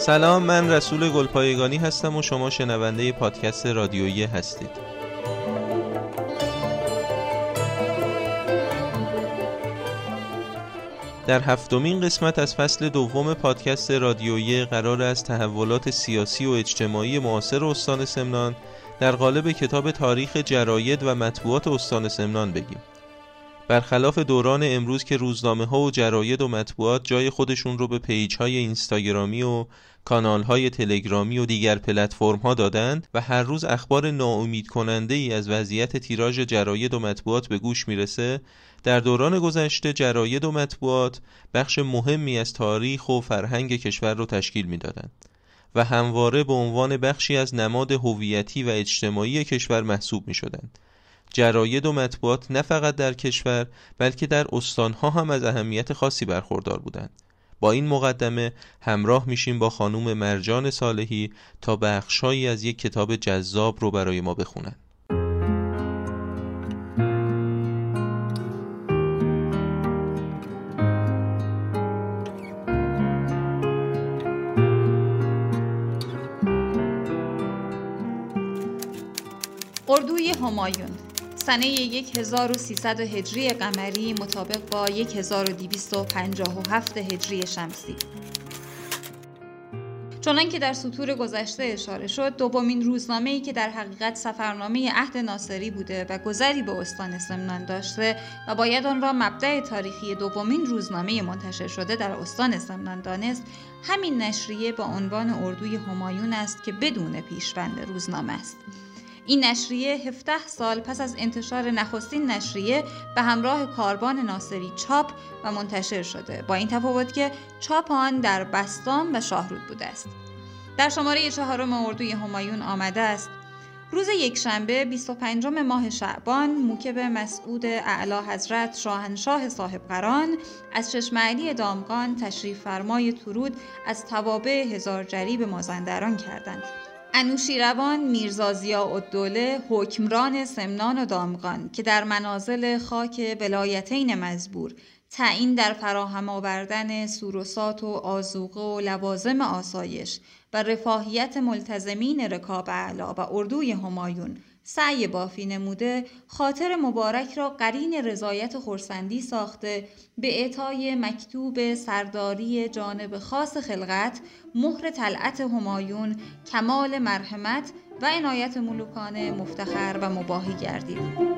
سلام من رسول گلپایگانی هستم و شما شنونده پادکست رادیویی هستید. در هفتمین قسمت از فصل دوم پادکست رادیویی قرار از تحولات سیاسی و اجتماعی معاصر استان سمنان در قالب کتاب تاریخ جراید و مطبوعات استان سمنان بگیم. برخلاف دوران امروز که روزنامه ها و جراید و مطبوعات جای خودشون رو به پیج های اینستاگرامی و کانال های تلگرامی و دیگر پلتفرم ها دادند و هر روز اخبار ناامید کننده ای از وضعیت تیراژ جراید و مطبوعات به گوش می‌رسه در دوران گذشته جراید و مطبوعات بخش مهمی از تاریخ و فرهنگ کشور رو تشکیل می‌دادند و همواره به عنوان بخشی از نماد هویتی و اجتماعی کشور محسوب می شدند. جراید و مطبوعات نه فقط در کشور بلکه در استانها هم از اهمیت خاصی برخوردار بودند. با این مقدمه همراه میشیم با خانوم مرجان صالحی تا بخشهایی از یک کتاب جذاب رو برای ما بخونند. اردوی همایون سنه 1300 هجری قمری مطابق با 1257 هجری شمسی. چنان که در سطور گذشته اشاره شد دومین روزنامه ای که در حقیقت سفرنامه عهد ناصری بوده و گذری به استان سمنان داشته و باید آن را مبدع تاریخی دومین روزنامه منتشر شده در استان سمنان دانست همین نشریه با عنوان اردوی همایون است که بدون پیشوند روزنامه است. این نشریه 17 سال پس از انتشار نخستین نشریه به همراه کاربان ناصری چاپ و منتشر شده. با این تفاوت که چاپ آن در بستام و شاهرود بوده است. در شماره چهارم اردوی همایون آمده است. روز یکشنبه 25 ماه شعبان موکب مسعود اعلی حضرت شاهنشاه صاحب قران از چشم دامغان تشریف فرمای ترود از توابع هزار جری به مازندران کردند. انوشیروان میرزا الدوله حکمران سمنان و دامغان که در منازل خاک ولایتین مزبور تعیین در فراهم آوردن سوروسات و آزوقه و لوازم آسایش و رفاهیت ملتزمین رکاب اعلا و اردوی همایون سعی بافی نموده خاطر مبارک را قرین رضایت خورسندی ساخته به اعطای مکتوب سرداری جانب خاص خلقت مهر طلعت همایون کمال مرحمت و عنایت ملوکانه مفتخر و مباهی گردید.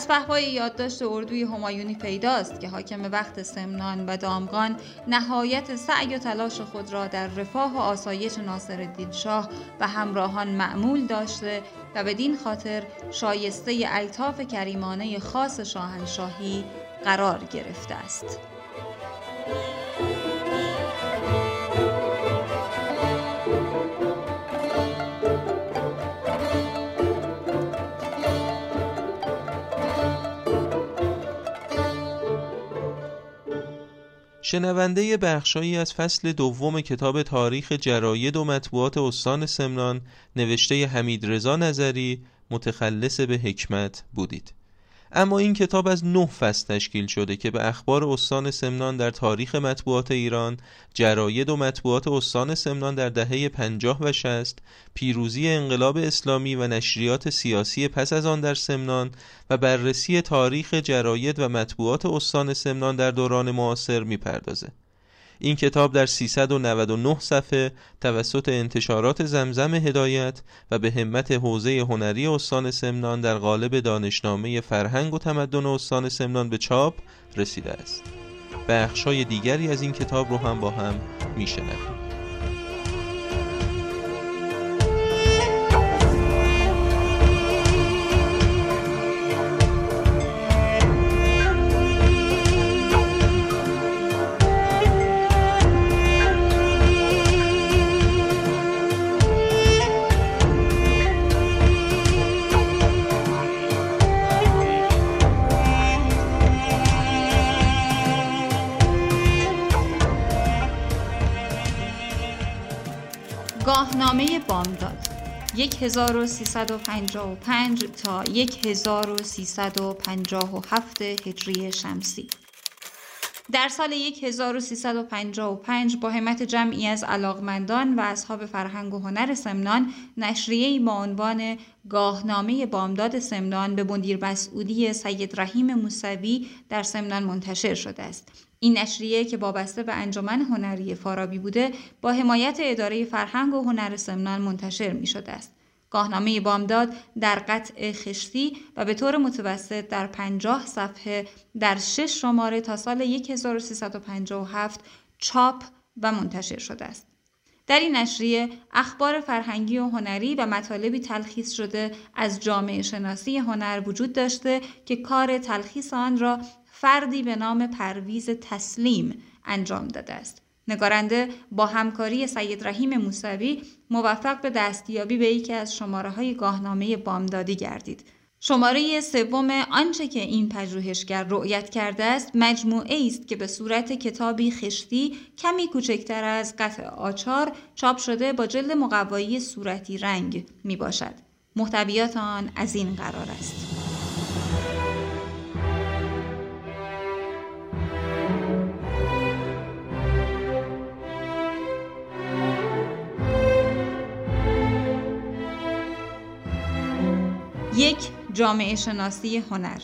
از پهپای یادداشت اردوی همایونی پیداست که حاکم وقت سمنان و دامغان نهایت سعی و تلاش خود را در رفاه و آسایش ناصرالدین شاه و همراهان معمول داشته و بدین خاطر شایسته الطاف کریمانه خاص شاهنشاهی قرار گرفته است. شنونده بخشایی از فصل دوم کتاب تاریخ جراید و مطبوعات استان سمنان نوشته حمید رضا نظری متخلص به حکمت بودید. اما این کتاب از نه فصل تشکیل شده که به اخبار استان سمنان در تاریخ مطبوعات ایران، جراید و مطبوعات استان سمنان در دهه 50 و 60 پیروزی انقلاب اسلامی و نشریات سیاسی پس از آن در سمنان و بررسی تاریخ جراید و مطبوعات استان سمنان در دوران معاصر می‌پردازه. این کتاب در 399 صفحه توسط انتشارات زمزم هدایت و به همت حوزه هنری استان سمنان در قالب دانشنامه فرهنگ و تمدن استان سمنان به چاپ رسیده است. بخشای دیگری از این کتاب رو هم با هم میشنویم. بامداد 1355 تا 1357 هجری شمسی. در سال 1355 با همت جمعی از علاقمندان و اصحاب فرهنگ و هنر سمنان نشریه‌ای با عنوان گاهنامه بامداد سمنان به مدیر مسئولی سید رحیم موسوی در سمنان منتشر شده است. این نشریه که وابسته به انجمن هنری فارابی بوده با حمایت اداره فرهنگ و هنر سمنان منتشر می شده است. گاهنامه بامداد در قطع خشتی و به طور متوسط در 50 صفحه در 6 شماره تا سال 1357 چاپ و منتشر شده است. در این نشریه اخبار فرهنگی و هنری و مطالبی تلخیص شده از جامعه شناسی هنر وجود داشته که کار تلخیص آن را فردی به نام پرویز تسلیم انجام داده است. نگارنده با همکاری سید رحیم موسوی موفق به دستیابی به یکی از شماره های گاهنامه بامدادی گردید. شماره سوم آنچه که این پژوهشگر رؤیت کرده است مجموعه است که به صورت کتابی خشتی کمی کوچکتر از قطع آچار چاپ شده با جلد مقوایی صورتی رنگ می باشد. محتویات آن از این قرار است. یک جامعه شناسی هنر.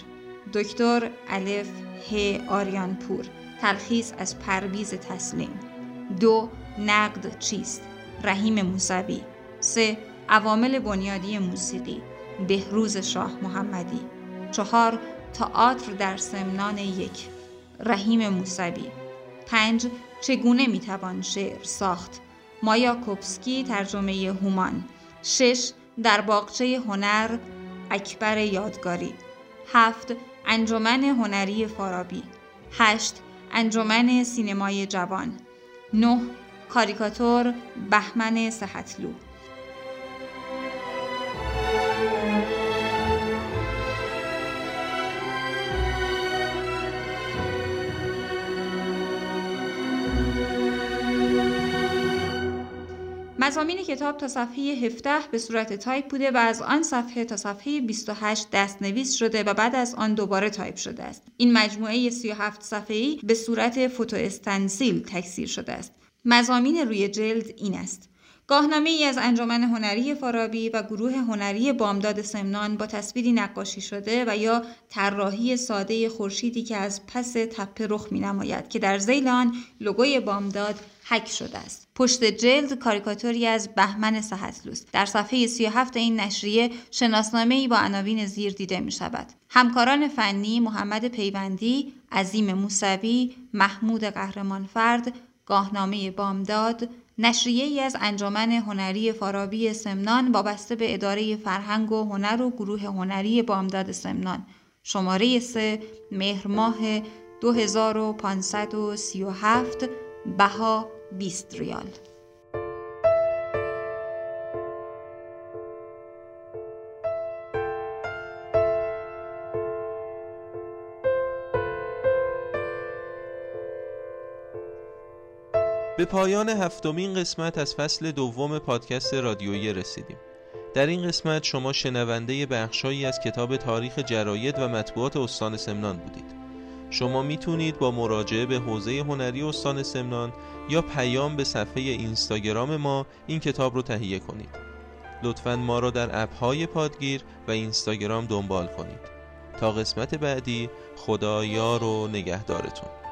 دکتر الف ه آریانپور. تلخیص از پرویز تسلیم. دو نقد چیست؟ رحیم موسوی. سه عوامل بنیادی موسیقی. بهروز شاه محمدی. چهار تئاتر در سمنان یک. رحیم موسوی. پنج چگونه می‌توان شعر ساخت؟ مایا کوپسکی ترجمه هومان. شش در باغچه هنر اکبر یادگاری. هفت انجمن هنری فارابی. هشت انجمن سینمای جوان. نه کاریکاتور بهمن صحتلو. مضامین کتاب تا صفحه 17 به صورت تایپ بوده و از آن صفحه تا صفحه 28 دستنویس شده و بعد از آن دوباره تایپ شده است. این مجموعه 37 صفحه‌ای به صورت فوتو استنسیل تکثیر شده است. مضامین روی جلد این است: گاهنامه ای از انجمن هنری فارابی و گروه هنری بامداد سمنان با تصویری نقاشی شده و یا طراحی ساده خورشیدی که از پس تپه رخ می نماید که در ذیل آن لوگوی بامداد حک شده است. پشت جلد کاریکاتوری از بهمن صحتلوس در صفحه 37 این نشریه شناسنامه ای با عناوین زیر دیده می شود. همکاران فنی محمد پیوندی، عظیم موسوی، محمود قهرمانفرد، گاهنامه بامداد، نشریه ای از انجمن هنری فارابی سمنان وابسته به اداره فرهنگ و هنر و گروه هنری بامداد سمنان. شماره 3 مهر ماه 2537 بها 20 ریال. به پایان هفتمین قسمت از فصل دوم پادکست رادیویی رسیدیم. در این قسمت شما شنونده بخشهایی از کتاب تاریخ جراید و مطبوعات استان سمنان بودید. شما می‌تونید با مراجعه به حوزه هنری استان سمنان یا پیام به صفحه اینستاگرام ما این کتاب رو تهیه کنید. لطفا ما را در اپهای پادگیر و اینستاگرام دنبال کنید. تا قسمت بعدی خدا یار و نگهدارتون.